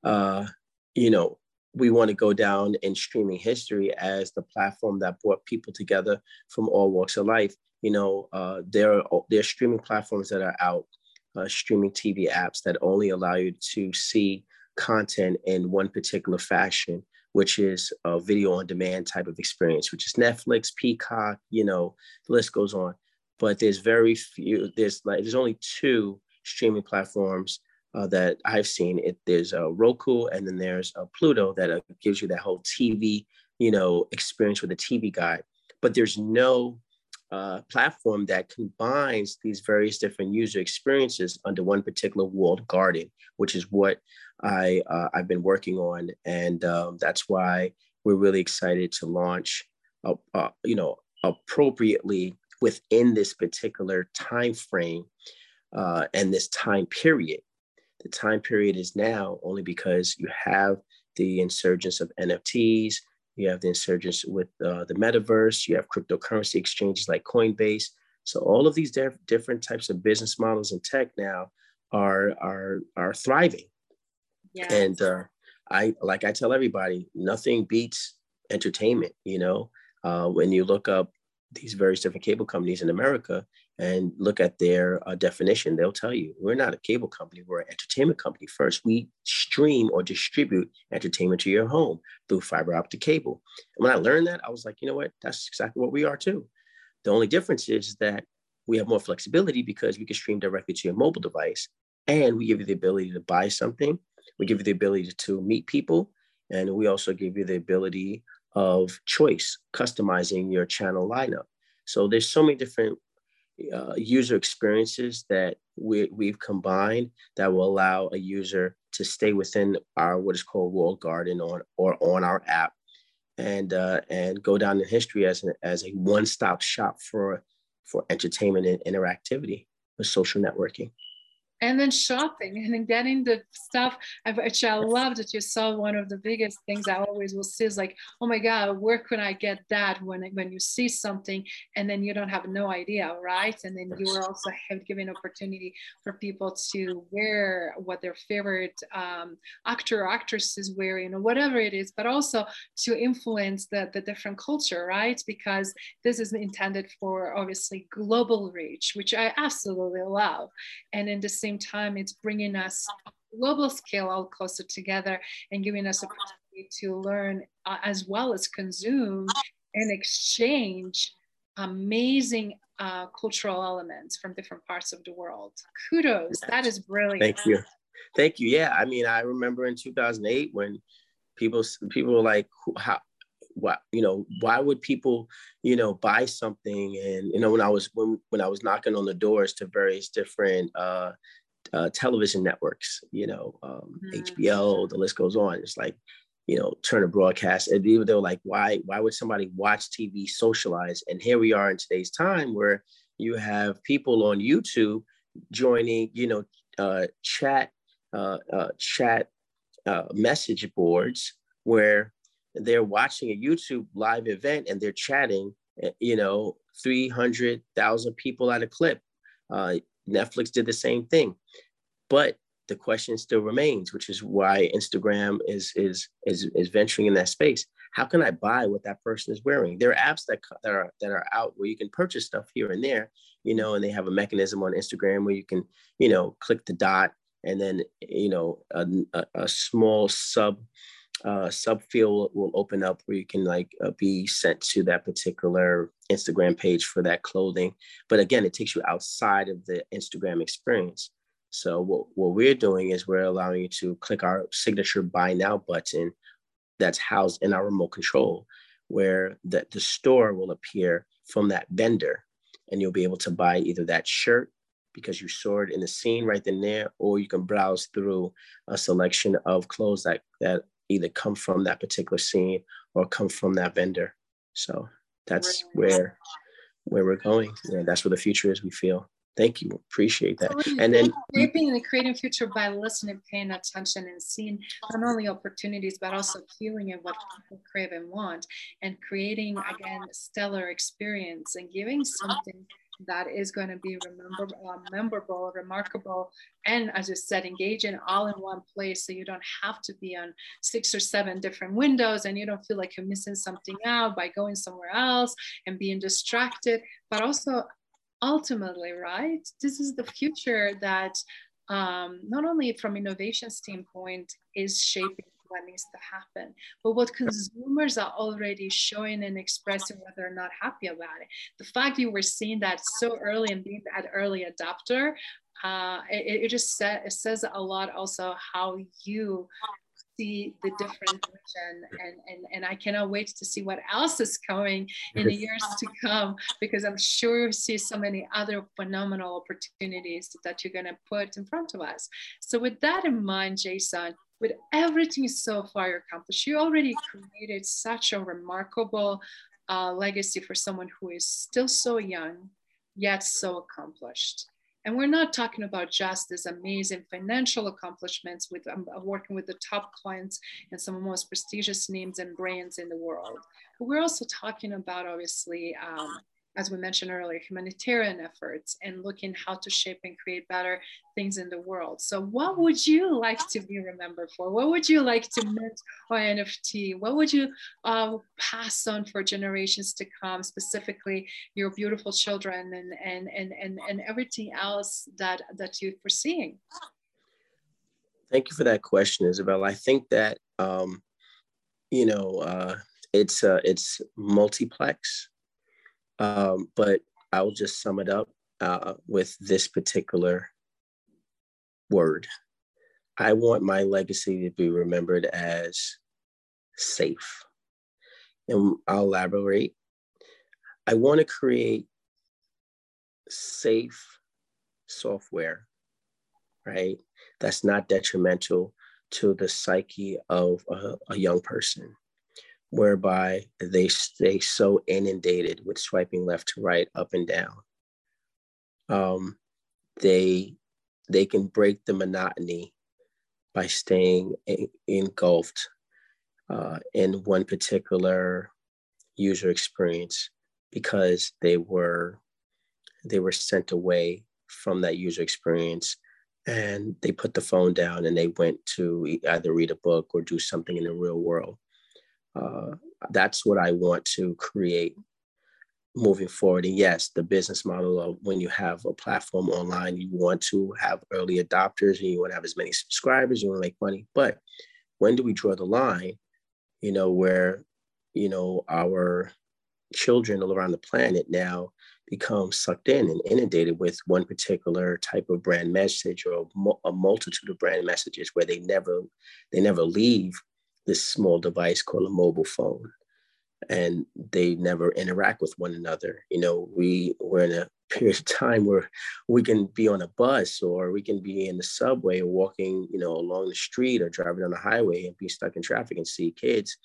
uh, you know, we want to go down in streaming history as the platform that brought people together from all walks of life. You know, uh, there are there are streaming platforms that are out, uh, streaming TV apps that only allow you to see content in one particular fashion, which is a video on demand type of experience, which is Netflix, Peacock. You know, the list goes on. But there's very few. There's like there's only two streaming platforms uh, that I've seen. It there's a Roku and then there's a Pluto that uh, gives you that whole TV, you know, experience with a TV guide. But there's no uh, platform that combines these various different user experiences under one particular walled garden, which is what I uh, I've been working on, and um, that's why we're really excited to launch, uh, uh you know, appropriately within this particular time frame uh, and this time period. The time period is now only because you have the insurgence of NFTs, you have the insurgence with uh, the metaverse, you have cryptocurrency exchanges like Coinbase. So all of these diff- different types of business models and tech now are are are thriving. Yeah. And uh, I like I tell everybody, nothing beats entertainment. You know, uh, when you look up these various different cable companies in America and look at their uh, definition, they'll tell you we're not a cable company, we're an entertainment company first. We stream or distribute entertainment to your home through fiber optic cable. And when I learned that, I was like, you know what? That's exactly what we are too. The only difference is that we have more flexibility because we can stream directly to your mobile device and we give you the ability to buy something, we give you the ability to meet people, and we also give you the ability of choice, customizing your channel lineup. So there's so many different uh, user experiences that we, we've combined that will allow a user to stay within our what is called walled garden on or on our app and uh, and go down in history as, an, as a one-stop shop for for entertainment and interactivity with social networking and then shopping and then getting the stuff which i love that you saw one of the biggest things i always will see is like oh my god where can i get that when when you see something and then you don't have no idea right? And then you are also have given opportunity for people to wear what their favorite um, actor or actress is wearing or whatever it is but also to influence the, the different culture right? Because this is intended for obviously global reach which i absolutely love. And in the same time, it's bringing us global scale all closer together and giving us a opportunity to learn uh, as well as consume and exchange amazing uh, cultural elements from different parts of the world. Kudos, that is brilliant. Thank you. Thank you. Yeah, I mean, I remember in 2008 when people people were like, how, why you know why would people you know buy something and you know when i was when, when i was knocking on the doors to various different uh uh, television networks, you know, um, mm. HBO, the list goes on. It's like, you know, Turner Broadcast. And even though, like, why why would somebody watch TV, socialize? And here we are in today's time where you have people on YouTube joining, you know, uh, chat uh, uh, chat uh, message boards where they're watching a YouTube live event and they're chatting, eh, you know, 300,000 people at a clip. Uh, Netflix did the same thing. But the question still remains, which is why Instagram is is is is venturing in that space. How can I buy what that person is wearing? There are apps that, that are that are out where you can purchase stuff here and there, you know, and they have a mechanism on Instagram where you can, you know, click the dot and then you know a, a, a small sub uh, sub field will open up where you can like uh, be sent to that particular Instagram page for that clothing. But again, it takes you outside of the Instagram experience. So what, what we're doing is we're allowing you to click our signature buy now button that's housed in our remote control, where the, the store will appear from that vendor and you'll be able to buy either that shirt because you saw it in the scene right then there, or you can browse through a selection of clothes that, that either come from that particular scene or come from that vendor. So that's where where we're going. Yeah, that's where the future is, we feel. Thank you. Appreciate that. And then shaping and creating future by listening, paying attention, and seeing not only opportunities but also feeling of what people crave and want, and creating again stellar experience and giving something that is going to be rememberable, uh, memorable, remarkable, and as I said, engaging all in one place so you don't have to be on six or seven different windows and you don't feel like you're missing something out by going somewhere else and being distracted, but also ultimately, right, this is the future that um, not only from innovation standpoint is shaping what needs to happen, but what consumers are already showing and expressing what they're not happy about it. The fact you were seeing that so early and being that early adopter uh, it, it just sa- it says a lot also how you see the different vision and, and and I cannot wait to see what else is coming in the years to come because I'm sure you see so many other phenomenal opportunities that you're going to put in front of us. So with that in mind, Jason, with everything so far accomplished, you already created such a remarkable uh, legacy for someone who is still so young yet so accomplished. And we're not talking about just these amazing financial accomplishments with um, working with the top clients and some of the most prestigious names and brands in the world. But we're also talking about, obviously, um, as we mentioned earlier, humanitarian efforts and looking how to shape and create better things in the world. So, what would you like to be remembered for? What would you like to mint on NFT? What would you uh, pass on for generations to come, specifically your beautiful children and and and and, and everything else that that you're foreseeing? Thank you for that question, Isabel. I think that um, you know uh, it's uh, it's multiplex um, but I'll just sum it up uh, with this particular word. I want my legacy to be remembered as safe. And I'll elaborate. I want to create safe software, right? That's not detrimental to the psyche of a, a young person whereby they stay so inundated with swiping left to right, up and down. Um, they they can break the monotony by staying in, engulfed uh, in one particular user experience because they were they were sent away from that user experience and they put the phone down and they went to either read a book or do something in the real world uh, that's what I want to create moving forward. And yes, the business model of when you have a platform online, you want to have early adopters and you want to have as many subscribers, you want to make money. But when do we draw the line, you know, where, you know, our children all around the planet now become sucked in and inundated with one particular type of brand message or a multitude of brand messages where they never they never leave this small device called a mobile phone and they never interact with one another. You know we we're in a period of time where we can be on a bus or we can be in the subway or walking you know along the street or driving on the highway and be stuck in traffic and see kids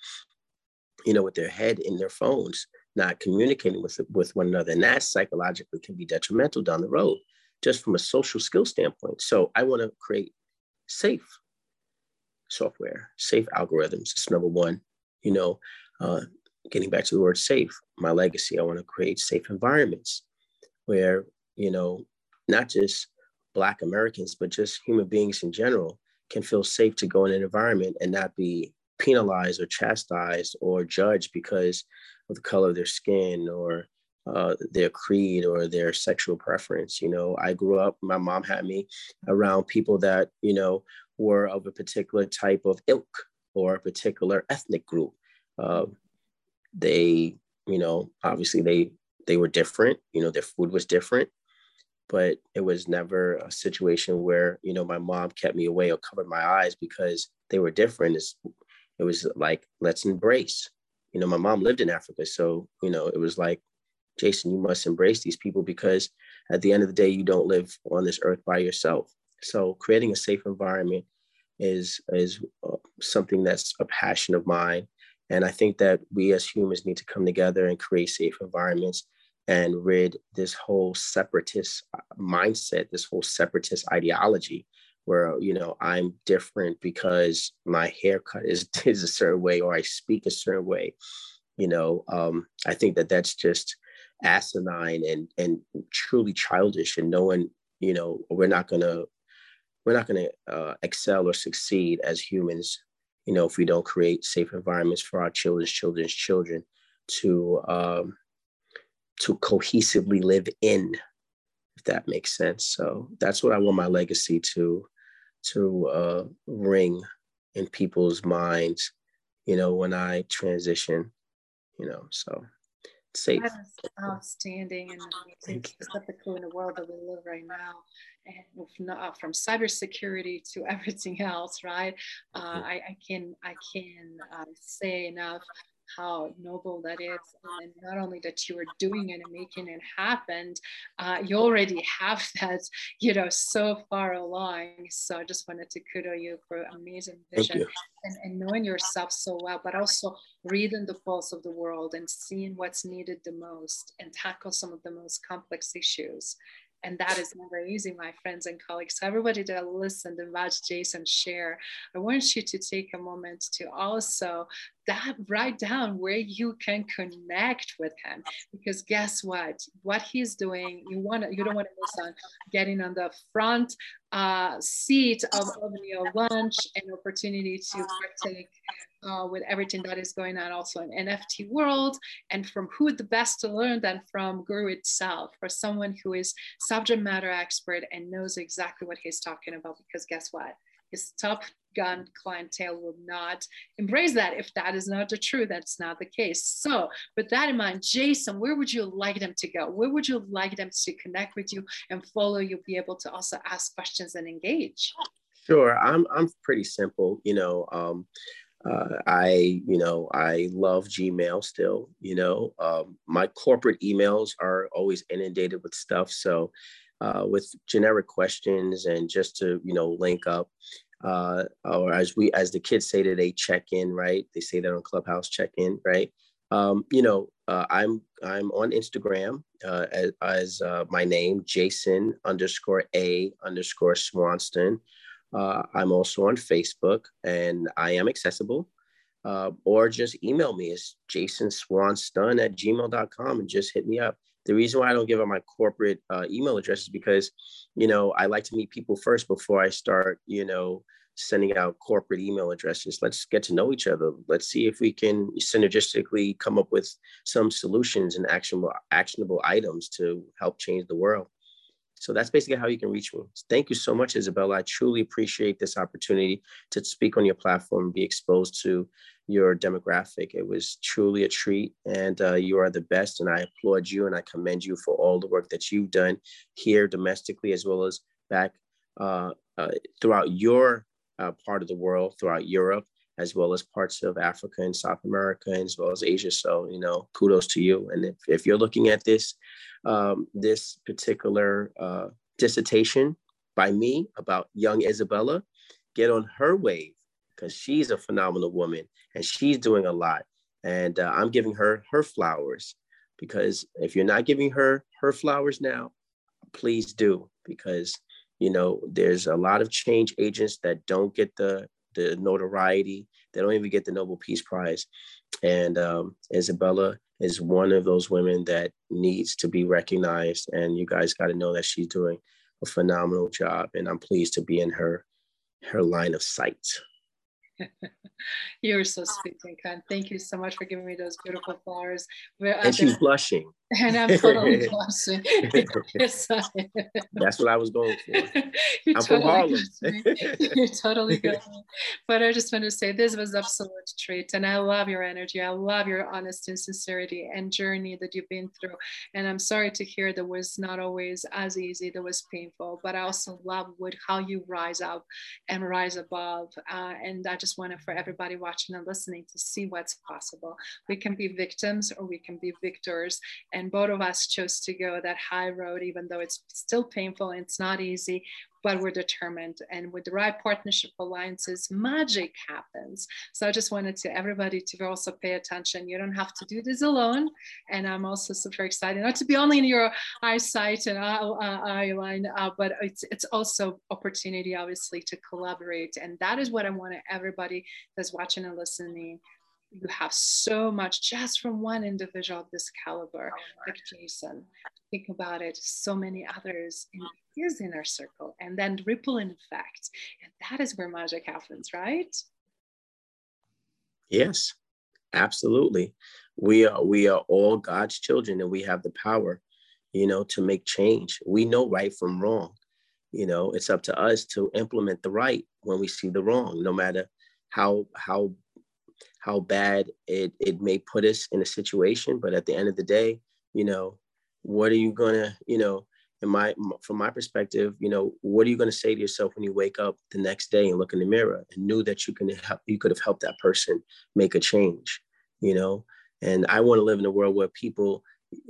you know with their head in their phones not communicating with with one another. And that psychologically can be detrimental down the road just from a social skill standpoint. So i want to create safe software, safe algorithms. It's number one. You know, uh, getting back to the word safe, my legacy, I want to create safe environments where, you know, not just Black Americans, but just human beings in general can feel safe to go in an environment and not be penalized or chastised or judged because of the color of their skin or uh, their creed or their sexual preference. You know, I grew up, my mom had me around people that, you know, were of a particular type of ilk or a particular ethnic group. Uh, they, you know, obviously they they were different. You know, their food was different, but it was never a situation where you know my mom kept me away or covered my eyes because they were different. It's, it was like let's embrace. You know, my mom lived in Africa, so you know it was like, Jason, you must embrace these people because at the end of the day, you don't live on this earth by yourself. So creating a safe environment is is uh, something that's a passion of mine, and I think that we as humans need to come together and create safe environments and rid this whole separatist uh, mindset, this whole separatist ideology, where you know I'm different because my haircut is is a certain way or I speak a certain way. You know, um, I think that that's just asinine and and truly childish, and knowing you know, we're not to we're not to uh, excel or succeed as humans, you know, if we don't create safe environments for our children's children's children to um, to cohesively live in, if that makes sense. So that's what I want my legacy to to uh, ring in people's minds, you know, when I transition, you know. So safe. That is outstanding and amazing, specifically in the world that we live right now, and not, from cybersecurity to everything else, right? Uh. I, I, can I can uh, say enough how noble that is. And not only that you are doing it and making it happen uh, you already have that you know so far along. So i just wanted to kudo you for amazing vision and, and knowing yourself so well but also reading the pulse of the world and seeing what's needed the most and tackle some of the most complex issues and that is never easy, my friends and colleagues. So everybody that listened and watched Jason share, I want you to take a moment to also that write down where you can connect with him because guess what what he's doing you want to you don't want to miss on getting on the front uh, seat of, of your lunch and opportunity to partake uh, with everything that is going on also in NFT world and from who the best to learn than from Guru itself for someone who is subject matter expert and knows exactly what he's talking about because guess what? His top gun clientele will not embrace that. If that is not the truth that's not the case. So with that in mind jason where would you like them to go? Where would you like them to connect with you and follow you be able to also ask questions and engage? Sure i'm i'm pretty simple you know um uh, I, you know, I love Gmail still. You know, um, my corporate emails are always inundated with stuff. So, uh, with generic questions and just to, you know, link up, uh, or as we, as the kids say today, check in, right? They say that on Clubhouse, check in, right? Um, you know, uh, I'm I'm on Instagram uh, as, as uh, my name, Jason underscore a underscore Swanston. Uh, I'm also on Facebook and I am accessible. Uh, or just email me. It's jasonswanston at gmail.com and just hit me up. The reason why I don't give out my corporate uh, email address is because, you know, I like to meet people first before I start, you know, sending out corporate email addresses. Let's get to know each other. Let's see if we can synergistically come up with some solutions and actionable actionable items to help change the world. So that's basically how you can reach me. Thank you so much, Isabella. I truly appreciate this opportunity to speak on your platform be exposed to your demographic. It was truly a treat, and uh, you are the best. And I applaud you and I commend you for all the work that you've done here domestically as well as back uh, uh, throughout your uh, part of the world, throughout Europe, as well as parts of Africa and South America, as well as Asia. So, you know, kudos to you. And if, if you're looking at this, um, this particular uh, dissertation by me about young Isabella, get on her wave because she's a phenomenal woman and she's doing a lot. And uh, I'm giving her her flowers because if you're not giving her her flowers now, please do because you know there's a lot of change agents that don't get the the notoriety they don't even get the nobel peace prize and um, isabella is one of those women that needs to be recognized. And you guys got to know that she's doing a phenomenal job. And I'm pleased to be in her her line of sight. You're so sweet and kind. Thank you so much for giving me those beautiful flowers. We're and she's blushing. And I'm totally blushing. That's what I was going for. You're I'm totally from Harlem. You're totally good. But I just want to say this was absolute treat. And I love your energy. I love your honesty and sincerity and journey that you've been through. And I'm sorry to hear that was not always as easy, that was painful. But I also love what how you rise up and rise above. Uh, and I just want to for everybody watching and listening to see what's possible. We can be victims or we can be victors. And both of us chose to go that high road, even though it's still painful and it's not easy, but we're determined. And with the right partnership alliances, magic happens. So I just wanted to everybody to also pay attention. You don't have to do this alone. And I'm also super excited not to be only in your eyesight and eye, eye line, uh, but it's, it's also opportunity, obviously, to collaborate. And that is what I want everybody that's watching and listening you have so much just from one individual of this caliber, like Jason. Think about it, so many others in his inner circle, and then ripple in effect. And that is where magic happens, right? Yes, absolutely. We are we are all God's children and we have the power, you know, to make change. We know right from wrong. You know, it's up to us to implement the right when we see the wrong, no matter how how how bad it it may put us in a situation. But at the end of the day, you know, what are you gonna, you know, in my from my perspective, you know, what are you gonna say to yourself when you wake up the next day and look in the mirror and knew that you can help you could have helped that person make a change, you know? And I want to live in a world where people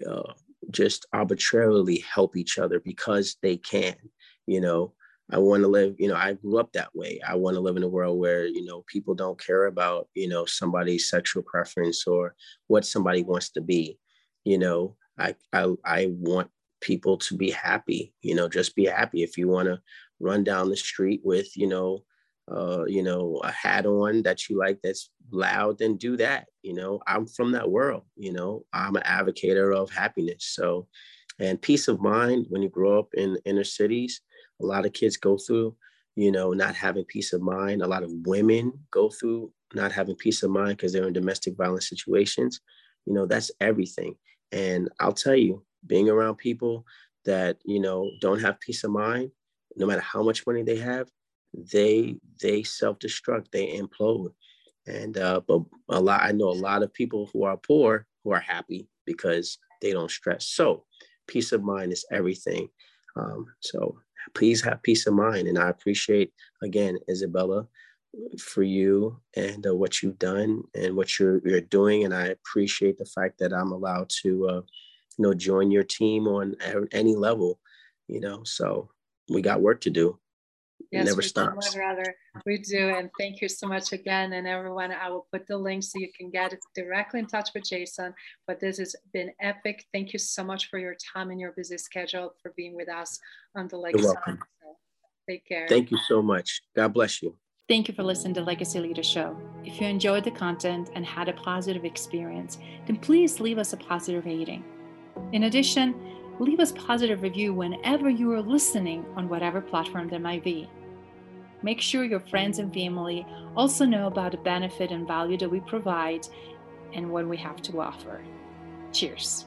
uh, just arbitrarily help each other because they can, you know. I want to live, you know, I grew up that way. I want to live in a world where, you know, people don't care about, you know, somebody's sexual preference or what somebody wants to be. You know, I I, I want people to be happy, you know, just be happy. If you want to run down the street with, you know, uh, you know, a hat on that you like that's loud, then do that. You know, I'm from that world, you know, I'm an advocate of happiness. So, and peace of mind when you grow up in inner cities, a lot of kids go through, you know, not having peace of mind. A lot of women go through not having peace of mind because they're in domestic violence situations. You know, that's everything. And I'll tell you, being around people that, you know, don't have peace of mind, no matter how much money they have, they they self-destruct, they implode. And uh, but a lot I know a lot of people who are poor who are happy because they don't stress. So peace of mind is everything. Um, so please have peace of mind. And I appreciate again, Isabella, for you and uh, what you've done and what you're you're doing. And I appreciate the fact that I'm allowed to, uh, you know, join your team on any level. You know, so we got work to do. Yes, never stops. Rather, we do. And thank you so much again. And everyone, I will put the link so you can get directly in touch with Jason. But this has been epic. Thank you so much for your time and your busy schedule for being with us on the Legacy. You're welcome. take care. Thank you so much. God bless you. Thank you for listening to Legacy Leader Show. If you enjoyed the content and had a positive experience, then please leave us a positive rating. In addition, leave us positive review whenever you are listening on whatever platform there might be. Make sure your friends and family also know about the benefit and value that we provide and what we have to offer. Cheers.